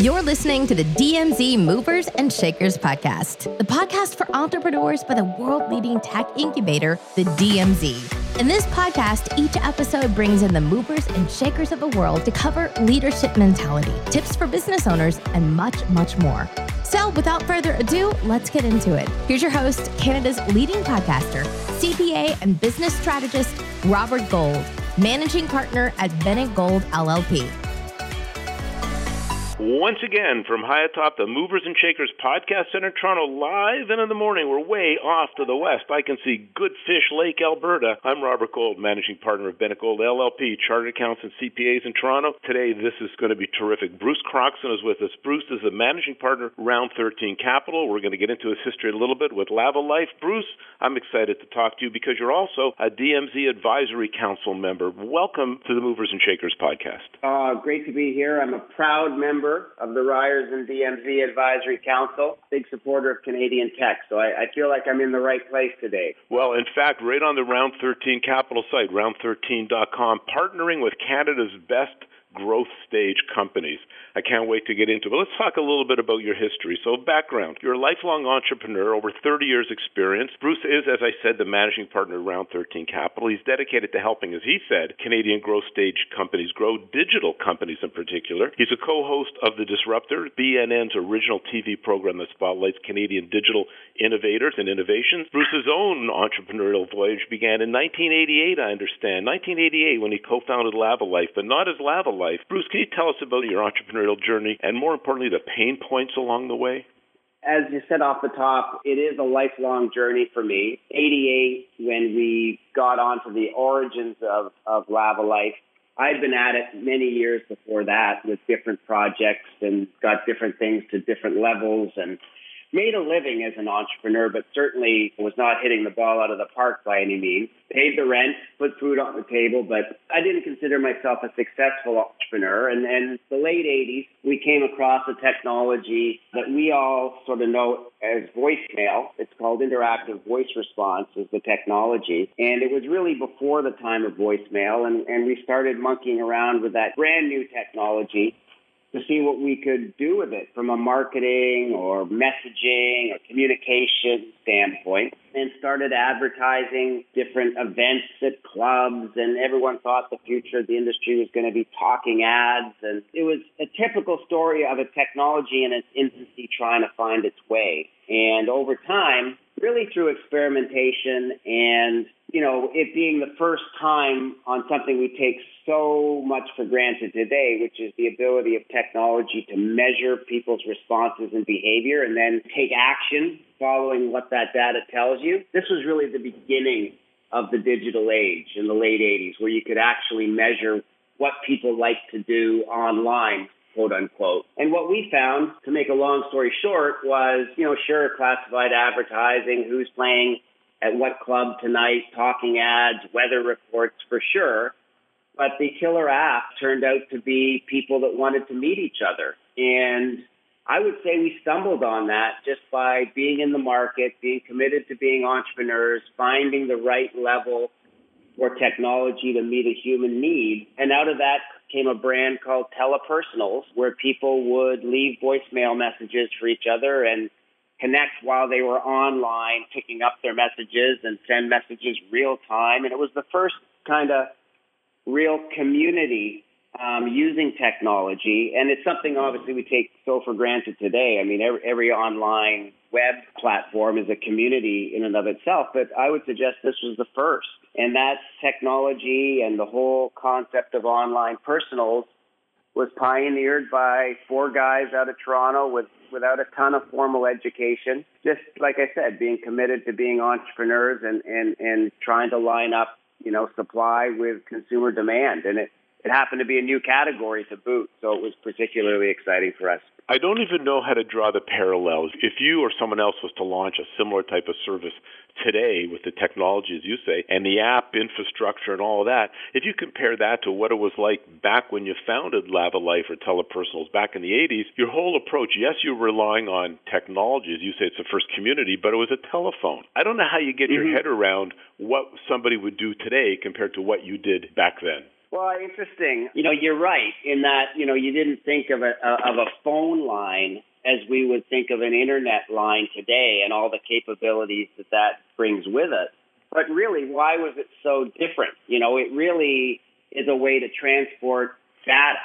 You're listening to the DMZ Movers and Shakers podcast, the podcast for entrepreneurs by the world leading tech incubator, the DMZ. In this podcast, each episode brings in the movers and shakers of the world to cover leadership mentality, tips for business owners, and much, much more. So, without further ado, let's get into it. Here's your host, Canada's leading podcaster, CPA and business strategist, Robert Gold, managing partner at Bennett Gold LLP. Once again, from high atop the Movers and Shakers Podcast Center, in Toronto, live and in the morning. We're way off to the west. I can see Goodfish Lake, Alberta. I'm Robert Gold, managing partner of Bennett Gold LLP, chartered accountants and CPAs in Toronto. Today, this is going to be terrific. Bruce Croxon is with us. Bruce is the managing partner, Round 13 Capital. We're going to get into his history a little bit with Lavalife. Bruce, I'm excited to talk to you because you're also a DMZ Advisory Council member. Welcome to the Movers and Shakers Podcast. Uh, great to be here. I'm a proud member member of the Ryerson DMZ Advisory Council, big supporter of Canadian tech. So I, I, feel like I'm in the right place today. Well, in fact, right on the Round 13 Capital site, round13.com, partnering with Canada's best growth stage companies. I can't wait to get into it. But let's talk a little bit about your history. So, background. You're a lifelong entrepreneur, over 30 years experience. Bruce is, as I said, the managing partner at Round 13 Capital. He's dedicated to helping, as he said, Canadian growth stage companies grow, digital companies in particular. He's a co-host of The Disruptor, BNN's original TV program that spotlights Canadian digital innovators and innovations. Bruce's own entrepreneurial voyage began in 1988, I understand. 1988 when he co-founded Lavalife, but not as Lava life. Bruce, can you tell us about your entrepreneurial journey and more importantly, the pain points along the way? As you said off the top, it is a lifelong journey for me. 88, when we got onto the origins of, of Lavalife, I'd been at it many years before that with different projects and got different things to different levels and made a living as an entrepreneur, but certainly was not hitting the ball out of the park by any means. Paid the rent, put food on the table, but I didn't consider myself a successful entrepreneur. And then the late 80s, we came across a technology that we all sort of know as voicemail. It's called interactive voice response is the technology. And it was really before the time of voicemail. And, and we started monkeying around with that brand new technology to see what we could do with it from a marketing or messaging or communication standpoint. And started advertising different events at clubs and everyone thought the future of the industry was going to be talking ads. And it was a typical story of a technology in its infancy trying to find its way. And over time really through experimentation and you know, it being the first time on something we take so much for granted today, which is the ability of technology to measure people's responses and behavior and then take action following what that data tells you. This was really the beginning of the digital age in the late 80s, where you could actually measure what people like to do online quote unquote. And what we found, to make a long story short, was, you know, sure, classified advertising, who's playing at what club tonight, talking ads, weather reports for sure. But the killer app turned out to be people that wanted to meet each other. And I would say we stumbled on that just by being in the market, being committed to being entrepreneurs, finding the right level for technology to meet a human need. And out of that came a brand called Telepersonals, where people would leave voicemail messages for each other and connect while they were online, picking up their messages and send messages real time. And it was the first kind of real community um, using technology. And it's something obviously we take so for granted today. I mean, every, every online web platform is a community in and of itself, but I would suggest this was the first. And that technology and the whole concept of online personals was pioneered by four guys out of Toronto with without a ton of formal education. Just like I said, being committed to being entrepreneurs and, and, and trying to line up, you know, supply with consumer demand. And it, it happened to be a new category to boot, so it was particularly exciting for us. I don't even know how to draw the parallels. If you or someone else was to launch a similar type of service today with the technology, as you say, and the app infrastructure and all of that, if you compare that to what it was like back when you founded Lavalife or Telepersonals back in the 80s, your whole approach, yes, you're relying on technology, as you say, it's the first community, but it was a telephone. I don't know how you get mm-hmm. your head around what somebody would do today compared to what you did back then. Well, interesting. You know, you're right in that you know you didn't think of a of a phone line as we would think of an internet line today and all the capabilities that that brings with it. But really, why was it so different? You know, it really is a way to transport data,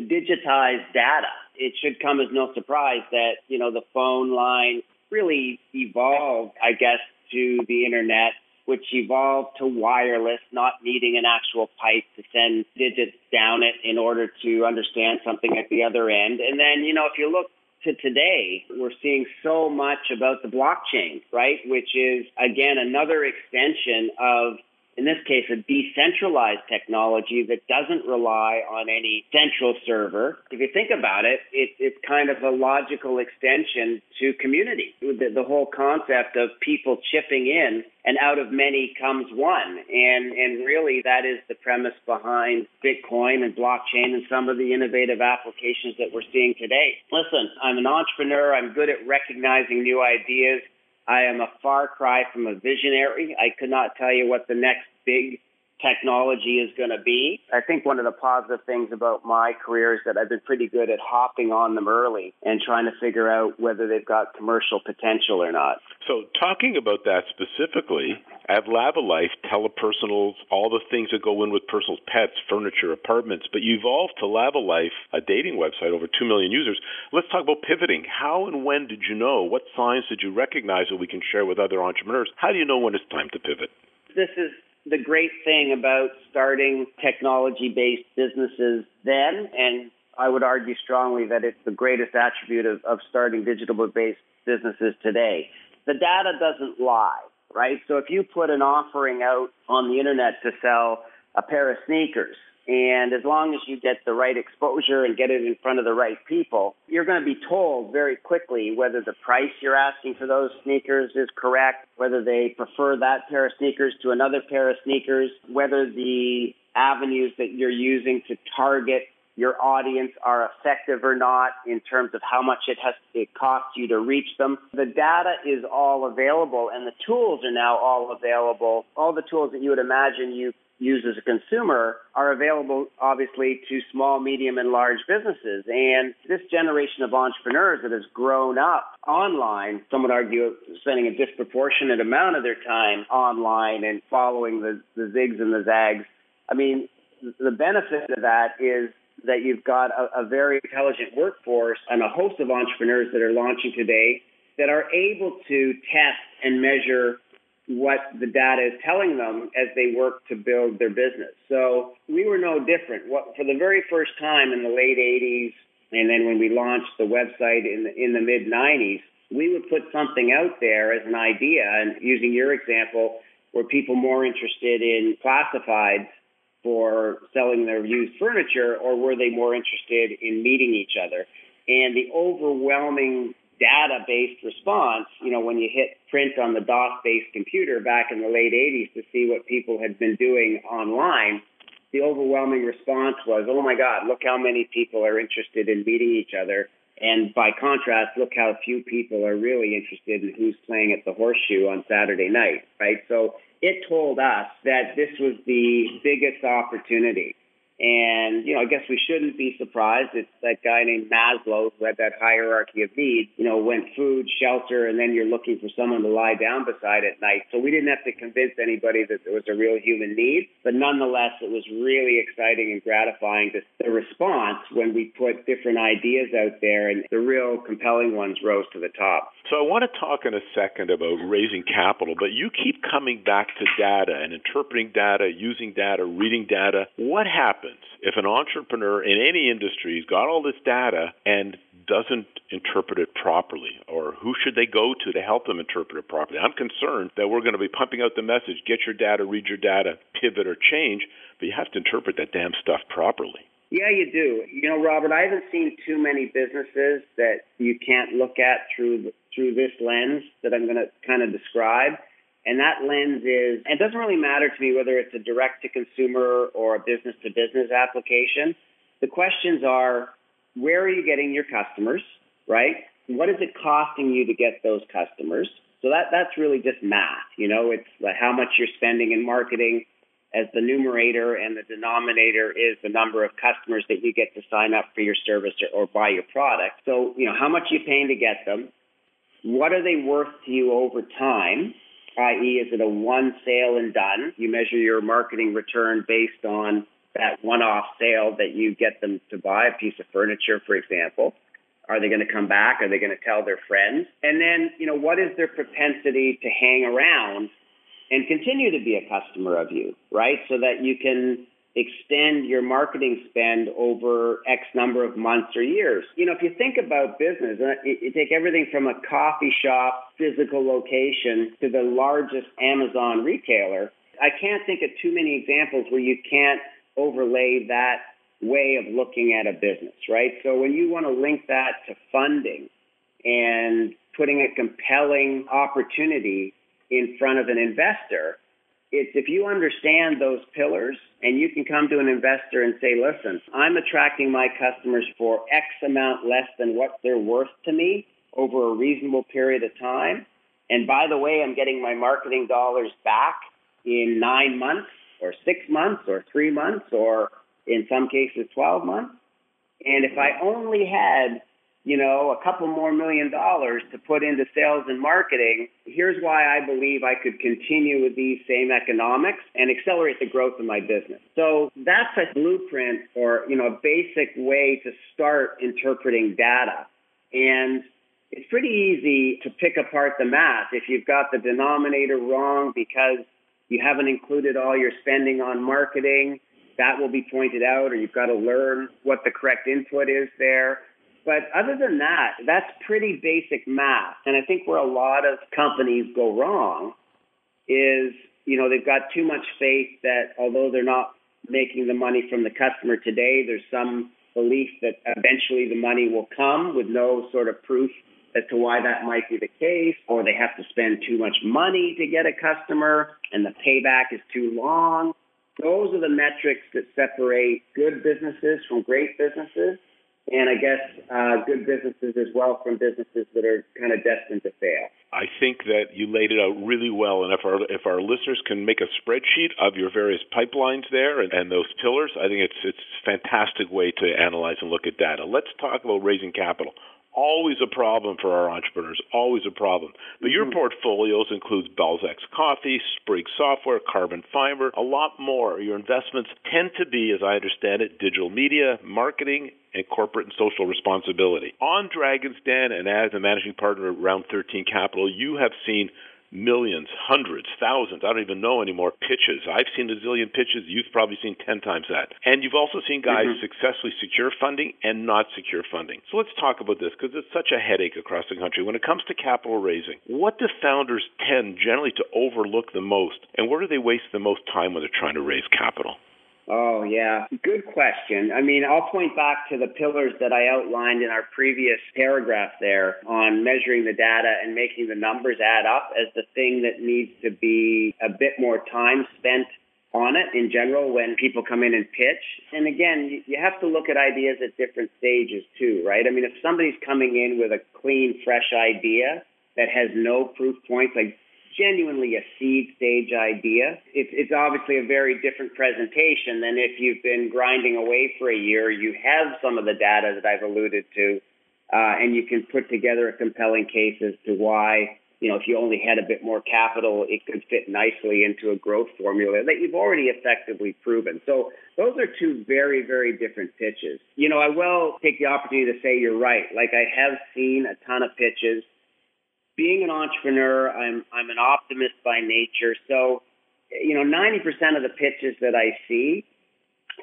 digitize data. It should come as no surprise that, you know, the phone line really evolved, I guess, to the internet, which evolved to wireless, not needing an actual pipe to send digits down it in order to understand something at the other end. And then, you know, if you look to today, we're seeing so much about the blockchain, right? Which is, again, another extension of in this case, a decentralized technology that doesn't rely on any central server. If you think about it, it it's kind of a logical extension to community. The, the whole concept of people chipping in and out of many comes one. And, and really that is the premise behind Bitcoin and blockchain and some of the innovative applications that we're seeing today. Listen, I'm an entrepreneur. I'm good at recognizing new ideas. I am a far cry from a visionary. I could not tell you what the next big technology is going to be. I think one of the positive things about my career is that I've been pretty good at hopping on them early and trying to figure out whether they've got commercial potential or not. So, talking about that specifically, at Lavalife, telepersonals, all the things that go in with personal pets, furniture, apartments, but you evolved to Lavalife, a dating website, over 2 million users. Let's talk about pivoting. How and when did you know? What signs did you recognize that we can share with other entrepreneurs? How do you know when it's time to pivot? This is the great thing about starting technology based businesses then, and I would argue strongly that it's the greatest attribute of, of starting digital based businesses today. The data doesn't lie, right? So if you put an offering out on the internet to sell a pair of sneakers, and as long as you get the right exposure and get it in front of the right people, you're going to be told very quickly whether the price you're asking for those sneakers is correct, whether they prefer that pair of sneakers to another pair of sneakers, whether the avenues that you're using to target your audience are effective or not in terms of how much it has it costs you to reach them. The data is all available and the tools are now all available. All the tools that you would imagine you use as a consumer are available obviously to small, medium, and large businesses. And this generation of entrepreneurs that has grown up online, some would argue spending a disproportionate amount of their time online and following the, the zigs and the zags. I mean, the benefit of that is that you've got a, a very intelligent workforce and a host of entrepreneurs that are launching today that are able to test and measure what the data is telling them as they work to build their business. So we were no different. What, for the very first time in the late 80s, and then when we launched the website in the, in the mid 90s, we would put something out there as an idea. And using your example, were people more interested in classifieds for selling their used furniture, or were they more interested in meeting each other? And the overwhelming data based response, you know, when you hit print on the DOS based computer back in the late 80s to see what people had been doing online, the overwhelming response was, oh my God, look how many people are interested in meeting each other. And by contrast, look how few people are really interested in who's playing at the horseshoe on Saturday night, right? So it told us that this was the biggest opportunity. And, you know, I guess we shouldn't be surprised. It's that guy named Maslow who had that hierarchy of needs, you know, went food, shelter, and then you're looking for someone to lie down beside at night. So we didn't have to convince anybody that there was a real human need. But nonetheless, it was really exciting and gratifying to the response when we put different ideas out there and the real compelling ones rose to the top. So I want to talk in a second about raising capital, but you keep coming back to data and interpreting data, using data, reading data. What happened? Happens if an entrepreneur in any industry has got all this data and doesn't interpret it properly, or who should they go to to help them interpret it properly? I'm concerned that we're going to be pumping out the message get your data, read your data, pivot or change, but you have to interpret that damn stuff properly. Yeah, you do. You know, Robert, I haven't seen too many businesses that you can't look at through through this lens that I'm going to kind of describe. And that lens is, it doesn't really matter to me whether it's a direct to consumer or a business to business application. The questions are, where are you getting your customers, right? What is it costing you to get those customers? So that, that's really just math. You know, it's like how much you're spending in marketing, as the numerator and the denominator is the number of customers that you get to sign up for your service or, or buy your product. So, you know, how much are you paying to get them? What are they worth to you over time? i.e., is it a one sale and done? You measure your marketing return based on that one off sale that you get them to buy a piece of furniture, for example. Are they going to come back? Are they going to tell their friends? And then, you know, what is their propensity to hang around and continue to be a customer of you, right? So that you can extend your marketing spend over X number of months or years. You know, if you think about business, uh, you take everything from a coffee shop physical location to the largest Amazon retailer. I can't think of too many examples where you can't overlay that way of looking at a business, right? So when you want to link that to funding and putting a compelling opportunity in front of an investor, it's if you understand those pillars and you can come to an investor and say, listen, I'm attracting my customers for X amount less than what they're worth to me over a reasonable period of time. And by the way, I'm getting my marketing dollars back in nine months or six months or three months or in some cases 12 months. And if I only had you know, a couple more million dollars to put into sales and marketing, here's why I believe I could continue with these same economics and accelerate the growth of my business. So that's a blueprint or, you know, a basic way to start interpreting data. And it's pretty easy to pick apart the math if you've got the denominator wrong because you haven't included all your spending on marketing. That will be pointed out, or you've got to learn what the correct input is there but other than that, that's pretty basic math. And I think where a lot of companies go wrong is, you know, they've got too much faith that although they're not making the money from the customer today, there's some belief that eventually the money will come with no sort of proof as to why that might be the case, or they have to spend too much money to get a customer and the payback is too long. Those are the metrics that separate good businesses from great businesses and I guess uh, good businesses as well from businesses that are kind of destined to fail. I think that you laid it out really well, and if our if our listeners can make a spreadsheet of your various pipelines there and, and those pillars, I think it's it's a fantastic way to analyze and look at data. Let's talk about raising capital always a problem for our entrepreneurs, always a problem. But mm-hmm. your portfolios includes Balzac's Coffee, Sprig Software, Carbon Fiber, a lot more. Your investments tend to be, as I understand it, digital media, marketing, and corporate and social responsibility. On Dragon's Den and as a managing partner at Round 13 Capital, you have seen millions, hundreds, thousands, I don't even know anymore, pitches. I've seen a zillion pitches. You've probably seen 10 times that. And you've also seen guys mm-hmm. successfully secure funding and not secure funding. So let's talk about this because it's such a headache across the country. When it comes to capital raising, what do founders tend generally to overlook the most? And where do they waste the most time when they're trying to raise capital? Oh, yeah. Good question. I mean, I'll point back to the pillars that I outlined in our previous paragraph there on measuring the data and making the numbers add up as the thing that needs to be a bit more time spent on it in general when people come in and pitch. And again, you have to look at ideas at different stages too, right? I mean, if somebody's coming in with a clean, fresh idea that has no proof points, like genuinely a seed stage idea. It's, it's obviously a very different presentation than if you've been grinding away for a year. You have some of the data that I've alluded to, uh, and you can put together a compelling case as to why, you know, if you only had a bit more capital, it could fit nicely into a growth formula that you've already effectively proven. So those are two very, very different pitches. You know, I will take the opportunity to say you're right. Like I have seen a ton of pitches being an entrepreneur, I'm I'm an optimist by nature. So, you know, 90% of the pitches that I see,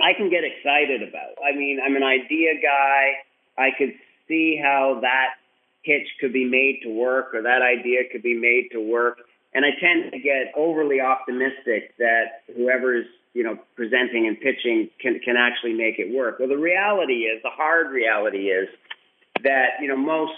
I can get excited about. I mean, I'm an idea guy. I could see how that pitch could be made to work or that idea could be made to work. And I tend to get overly optimistic that whoever's, you know, presenting and pitching can can actually make it work. Well, the reality is, the hard reality is that, you know, most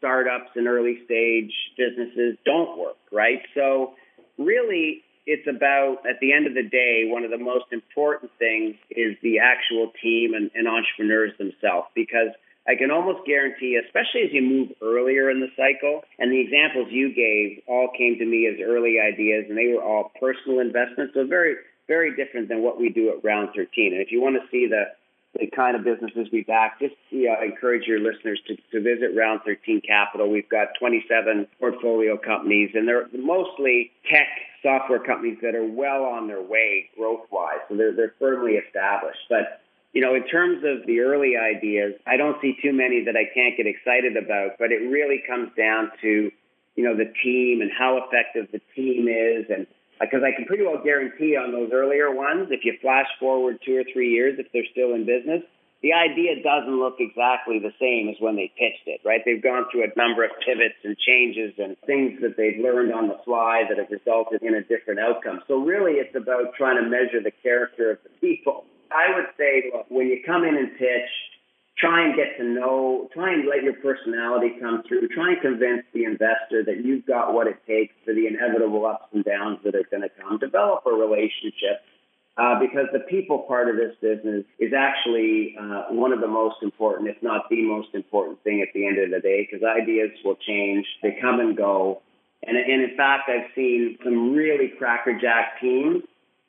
startups and early stage businesses don't work, right? So really it's about at the end of the day one of the most important things is the actual team and, and entrepreneurs themselves because I can almost guarantee, especially as you move earlier in the cycle, and the examples you gave all came to me as early ideas, and they were all personal investments, so very, very different than what we do at Round 13. And if you want to see the the kind of businesses we back, just you know, encourage your listeners to, to visit Round 13 Capital. We've got 27 portfolio companies, and they're mostly tech software companies that are well on their way growth wise. So they're, they're firmly established. But you know, in terms of the early ideas, I don't see too many that I can't get excited about, but it really comes down to, you know, the team and how effective the team is. And because I can pretty well guarantee on those earlier ones, if you flash forward two or three years, if they're still in business, the idea doesn't look exactly the same as when they pitched it, right? They've gone through a number of pivots and changes and things that they've learned on the fly that have resulted in a different outcome. So really it's about trying to measure the character of the people I would say, look, when you come in and pitch, try and get to know, try and let your personality come through. Try and convince the investor that you've got what it takes for the inevitable ups and downs that are going to come. Develop a relationship. Uh, because the people part of this business is actually uh, one of the most important, if not the most important thing at the end of the day, because ideas will change, they come and go. And, and in fact, I've seen some really crackerjack teams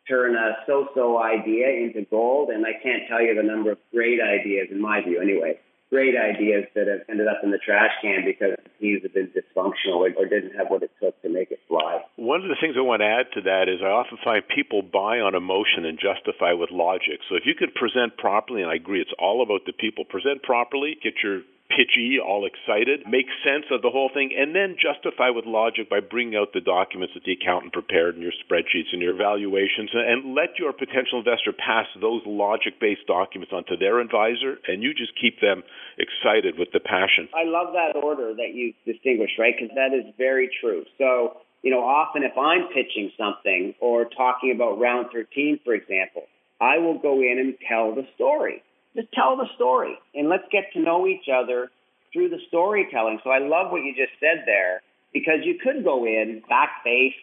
turn a so-so idea into gold. And I can't tell you the number of great ideas, in my view anyway, great ideas that have ended up in the trash can because teams have been dysfunctional or, or, didn't have what it took to make it fly. One of the things I want to add to that is I often find people buy on emotion and justify with logic. So if you could present properly, and I agree, it's all about the people, present properly, get your pitchy, all excited, make sense of the whole thing, and then justify with logic by bringing out the documents that the accountant prepared and your spreadsheets and your evaluations, and let your potential investor pass those logic based documents onto their advisor, and you just keep them excited with the passion. I love that order that you distinguish, right? Because that is very true. So, you know, often if I'm pitching something or talking about round 13, for example, I will go in and tell the story just tell the story and let's get to know each other through the storytelling. So I love what you just said there because you could go in back faced,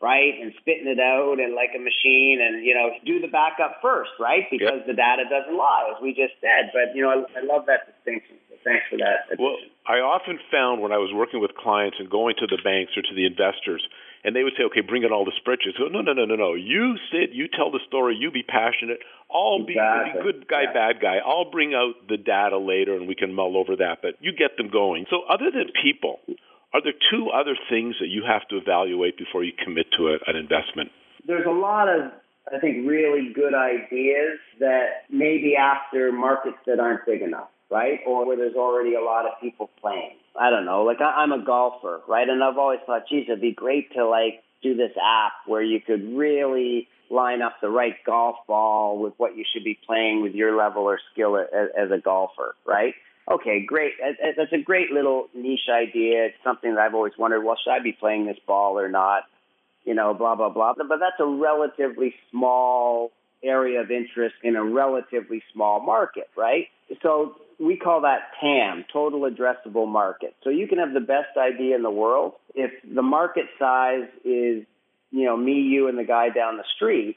right, and spitting it out and like a machine and, you know, do the backup first, right? Because yep. the data doesn't lie, as we just said. But, you know, I, I love that distinction. Thanks for that. Addition. Well, I often found when I was working with clients and going to the banks or to the investors, and they would say, "Okay, bring in all the spreadsheets." Go, no, no, no, no, no. You sit, you tell the story, you be passionate. I'll be, exactly. be good guy, yeah. bad guy. I'll bring out the data later, and we can mull over that. But you get them going. So, other than people, are there two other things that you have to evaluate before you commit to a, an investment? There's a lot of I think really good ideas that maybe after markets that aren't big enough right? Or where there's already a lot of people playing. I don't know. Like I, I'm a golfer, right? And I've always thought, geez, it'd be great to like do this app where you could really line up the right golf ball with what you should be playing with your level or skill as, as a golfer, right? Okay, great. That's a great little niche idea. It's something that I've always wondered. Well, should I be playing this ball or not? You know, blah blah blah. But that's a relatively small area of interest in a relatively small market, right? So we call that TAM, total addressable market. So you can have the best idea in the world. If the market size is, you know, me, you, and the guy down the street,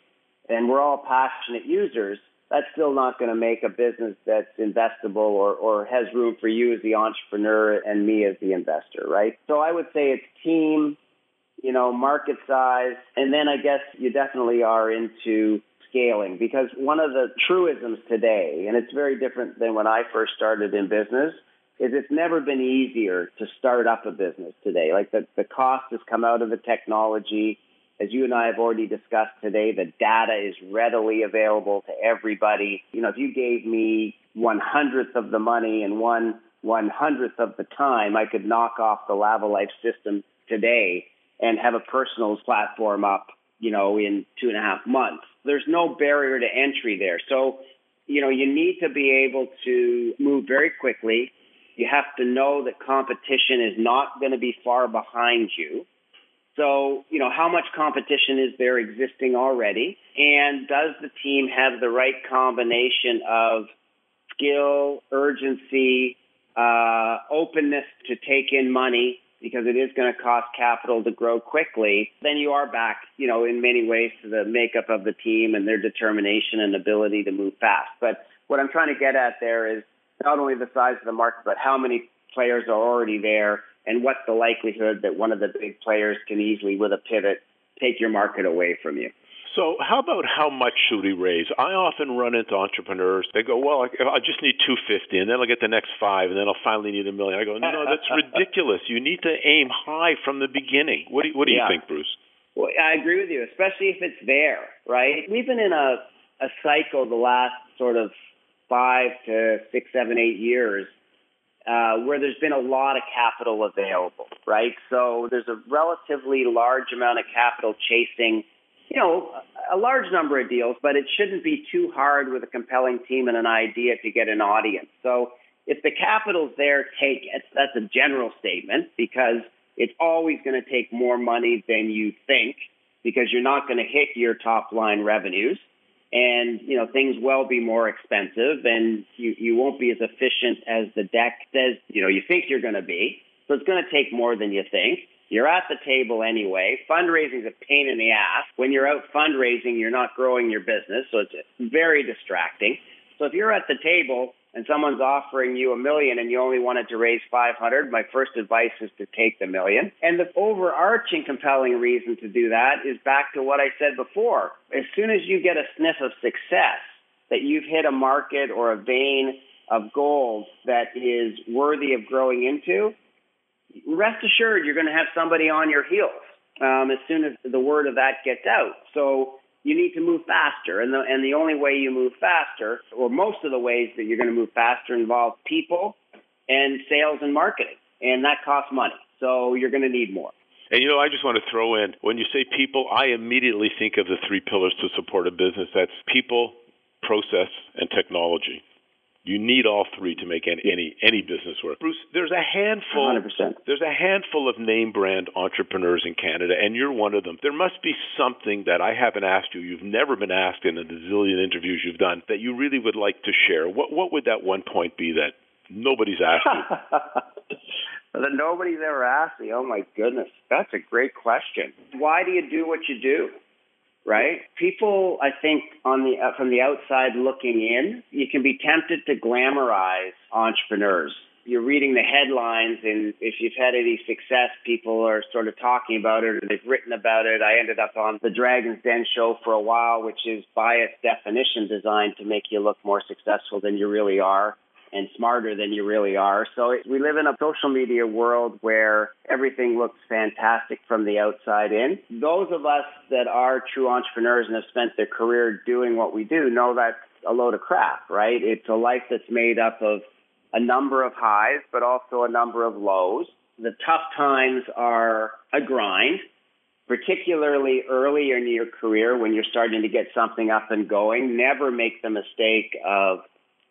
and we're all passionate users, that's still not going to make a business that's investable or, or has room for you as the entrepreneur and me as the investor, right? So I would say it's team, you know, market size, and then I guess you definitely are into scaling because one of the truisms today, and it's very different than when I first started in business, is it's never been easier to start up a business today. Like the, the cost has come out of the technology. As you and I have already discussed today, the data is readily available to everybody. You know, if you gave me one hundredth of the money and one one hundredth of the time, I could knock off the Lavalife system today and have a personal platform up, you know, in two and a half months there's no barrier to entry there. So, you know, you need to be able to move very quickly. You have to know that competition is not going to be far behind you. So, you know, how much competition is there existing already? And does the team have the right combination of skill, urgency, uh, openness to take in money, because it is going to cost capital to grow quickly, then you are back, you know, in many ways to the makeup of the team and their determination and ability to move fast. But what I'm trying to get at there is not only the size of the market, but how many players are already there and what's the likelihood that one of the big players can easily, with a pivot, take your market away from you. So, how about how much should we raise? I often run into entrepreneurs. They go, "Well, I, I just need 250, and then I'll get the next five, and then I'll finally need a million. I go, "No, that's ridiculous. You need to aim high from the beginning." What do you, What do you think, Bruce? Well, I agree with you, especially if it's there, right? We've been in a a cycle the last sort of five to six, seven, eight years uh, where there's been a lot of capital available, right? So there's a relatively large amount of capital chasing, you know, a large number of deals, but it shouldn't be too hard with a compelling team and an idea to get an audience. So if the capital's there, take it. That's a general statement because it's always going to take more money than you think because you're not going to hit your top line revenues and you know things will be more expensive and you, you won't be as efficient as the deck says you know you think you're going to be so it's going to take more than you think you're at the table anyway fundraising is a pain in the ass when you're out fundraising you're not growing your business so it's very distracting so if you're at the table and someone's offering you a million and you only wanted to raise 500, my first advice is to take the million. And the overarching compelling reason to do that is back to what I said before. As soon as you get a sniff of success, that you've hit a market or a vein of gold that is worthy of growing into, rest assured you're going to have somebody on your heels um, as soon as the word of that gets out. So you need to move faster. And the, and the only way you move faster, or most of the ways that you're going to move faster, involve people and sales and marketing. And that costs money. So you're going to need more. And you know, I just want to throw in when you say people, I immediately think of the three pillars to support a business that's people, process, and technology. You need all three to make any any, any business work. Bruce, there's a handful 100%. there's a handful of name brand entrepreneurs in Canada and you're one of them. There must be something that I haven't asked you, you've never been asked in the zillion interviews you've done that you really would like to share. What what would that one point be that nobody's asked you? that nobody's ever asked me. Oh my goodness, that's a great question. Why do you do what you do? Right? People, I think, on the uh, from the outside looking in, you can be tempted to glamorize entrepreneurs. You're reading the headlines, and if you've had any success, people are sort of talking about it or they've written about it. I ended up on the Dragon's Den show for a while, which is by its definition designed to make you look more successful than you really are and smarter than you really are. So we live in a social media world where everything looks fantastic from the outside in. Those of us that are true entrepreneurs and have spent their career doing what we do know that's a load of crap, right? It's a life that's made up of a number of highs, but also a number of lows. The tough times are a grind, particularly early in your career when you're starting to get something up and going. Never make the mistake of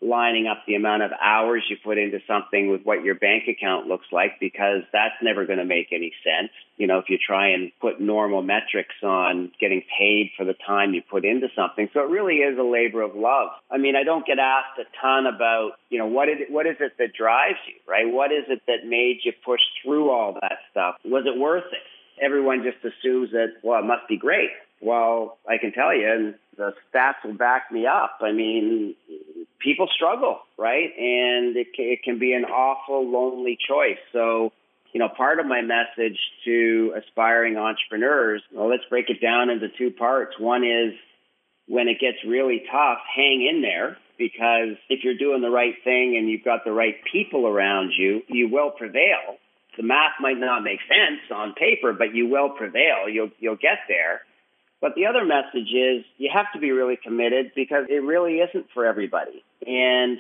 lining up the amount of hours you put into something with what your bank account looks like because that's never going to make any sense. You know, if you try and put normal metrics on getting paid for the time you put into something. So it really is a labor of love. I mean, I don't get asked a ton about, you know, what is it, what is it that drives you, right? What is it that made you push through all that stuff? Was it worth it? Everyone just assumes that, well, it must be great. Well, I can tell you, and the stats will back me up. I mean, people struggle, right? And it can, it can be an awful lonely choice. So, you know, part of my message to aspiring entrepreneurs, well, let's break it down into two parts. One is when it gets really tough, hang in there because if you're doing the right thing and you've got the right people around you, you will prevail. The math might not make sense on paper, but you will prevail. You'll you'll get there. But the other message is you have to be really committed because it really isn't for everybody. And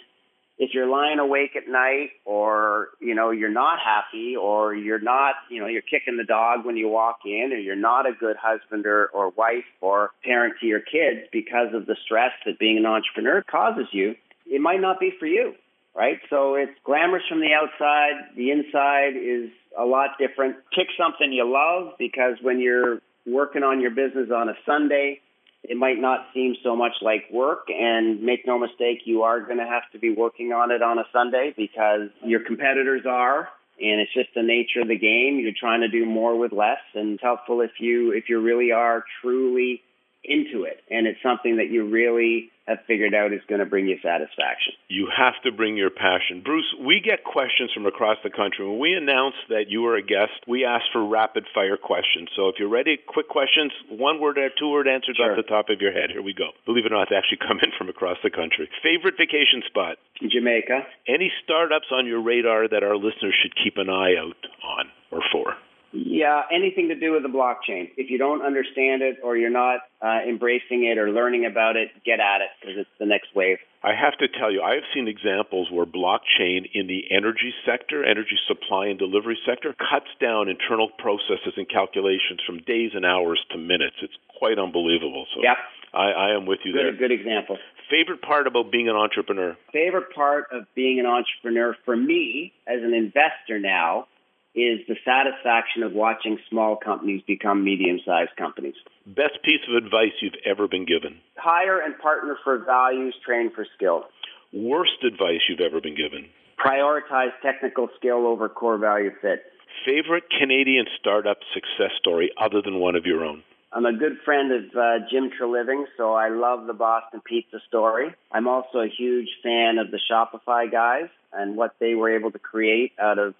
if you're lying awake at night or, you know, you're not happy or you're not, you know, you're kicking the dog when you walk in or you're not a good husband or, or wife or parent to your kids because of the stress that being an entrepreneur causes you, it might not be for you, right? So it's glamorous from the outside. The inside is a lot different. Pick something you love because when you're working on your business on a Sunday, it might not seem so much like work. And make no mistake, you are going to have to be working on it on a Sunday because your competitors are. And it's just the nature of the game. You're trying to do more with less, and it's helpful if you if you really are truly into it, and it's something that you really have figured out is going to bring you satisfaction. You have to bring your passion. Bruce, we get questions from across the country. When we announce that you are a guest, we ask for rapid fire questions. So if you're ready, quick questions, one word or two word answers sure. off the top of your head. Here we go. Believe it or not, they actually come in from across the country. Favorite vacation spot? Jamaica. Any startups on your radar that our listeners should keep an eye out on or for? Yeah, anything to do with the blockchain. If you don't understand it or you're not uh, embracing it or learning about it, get at it because it's the next wave. I have to tell you, I have seen examples where blockchain in the energy sector, energy supply and delivery sector, cuts down internal processes and calculations from days and hours to minutes. It's quite unbelievable. So yep. I, I am with you good, there. Good example. Favorite part about being an entrepreneur? Favorite part of being an entrepreneur for me as an investor now is the satisfaction of watching small companies become medium sized companies. Best piece of advice you've ever been given? Hire and partner for values, train for skill. Worst advice you've ever been given? Prioritize technical skill over core value fit. Favorite Canadian startup success story other than one of your own? I'm a good friend of uh, Jim Treliving, so I love the Boston Pizza story. I'm also a huge fan of the Shopify guys and what they were able to create out of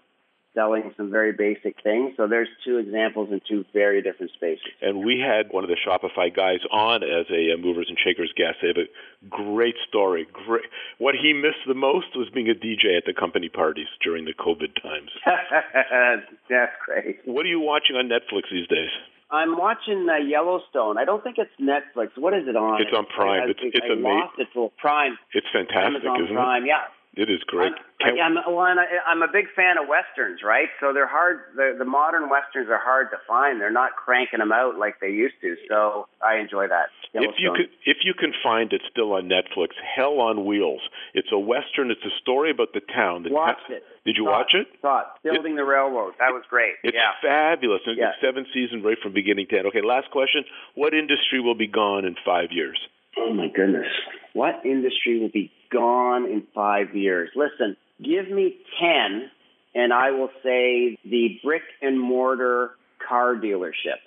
selling some very basic things. So there's two examples in two very different spaces. And we had one of the Shopify guys on as a movers and shakers guest. They have a great story. Great. What he missed the most was being a DJ at the company parties during the COVID times. That's great. What are you watching on Netflix these days? I'm watching uh, Yellowstone. I don't think it's Netflix. What is it on? It's on Prime. I, it's it's I amazing. lost it to Prime. It's fantastic, Amazon isn't Prime. it? Yeah. It is great. I'm, I'm, well, and I, I'm a big fan of westerns, right? So they're hard. The, the modern westerns are hard to find. They're not cranking them out like they used to. So I enjoy that. If you could, if you can find it still on Netflix, Hell on Wheels. It's a western. It's a story about the town. The Watched ta- it. Did you Saw watch it? Saw it. Building it, the railroad. That was great. It's yeah. fabulous. It's yeah. seven seasons right from beginning to end. Okay, last question. What industry will be gone in five years? Oh my goodness. What industry will be gone in five years? Listen, give me 10 and I will say the brick and mortar car dealership,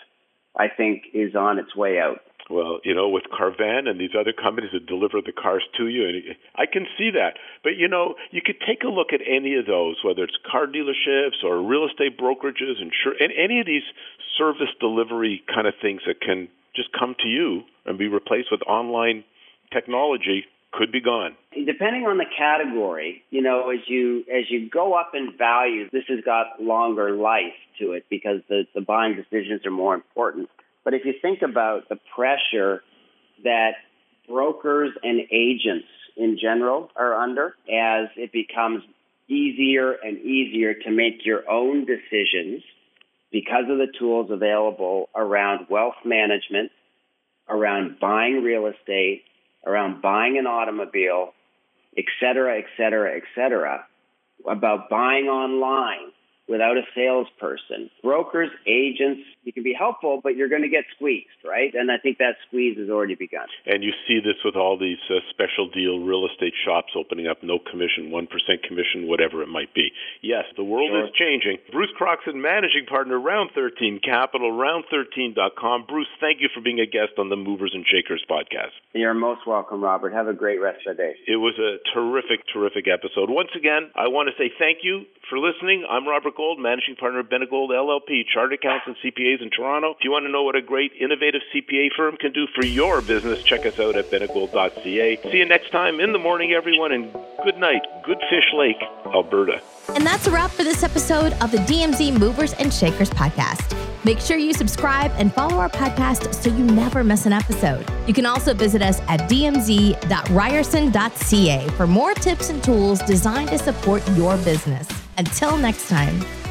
I think, is on its way out. Well, you know, with Carvana and these other companies that deliver the cars to you, and I can see that. But you know, you could take a look at any of those, whether it's car dealerships or real estate brokerages, and sure, and any of these service delivery kind of things that can just come to you and be replaced with online technology could be gone. Depending on the category, you know, as you as you go up in value, this has got longer life to it because the, the buying decisions are more important. But if you think about the pressure that brokers and agents in general are under as it becomes easier and easier to make your own decisions because of the tools available around wealth management, around buying real estate, around buying an automobile, et cetera, et cetera, et cetera, about buying online without a salesperson. Brokers, agents, you can be helpful, but you're going to get squeezed, right? And I think that squeeze has already begun. And you see this with all these uh, special deal real estate shops opening up, no commission, 1% commission, whatever it might be. Yes, the world sure. is changing. Bruce Croxon, managing partner, Round 13 Capital, round13.com. Bruce, thank you for being a guest on the Movers and Shakers podcast. You're most welcome, Robert. Have a great rest of the day. It was a terrific, terrific episode. Once again, I want to say thank you for listening. I'm Robert Gold, managing partner of Bennett Gold LLP, chartered accountants and CPAs in Toronto. If you want to know what a great, innovative CPA firm can do for your business, check us out at bennettgold.ca. See you next time in the morning, everyone, and good night, Good Fish Lake, Alberta. And that's a wrap for this episode of the DMZ Movers and Shakers podcast. Make sure you subscribe and follow our podcast so you never miss an episode. You can also visit us at dmz.ryerson.ca for more tips and tools designed to support your business. Until next time.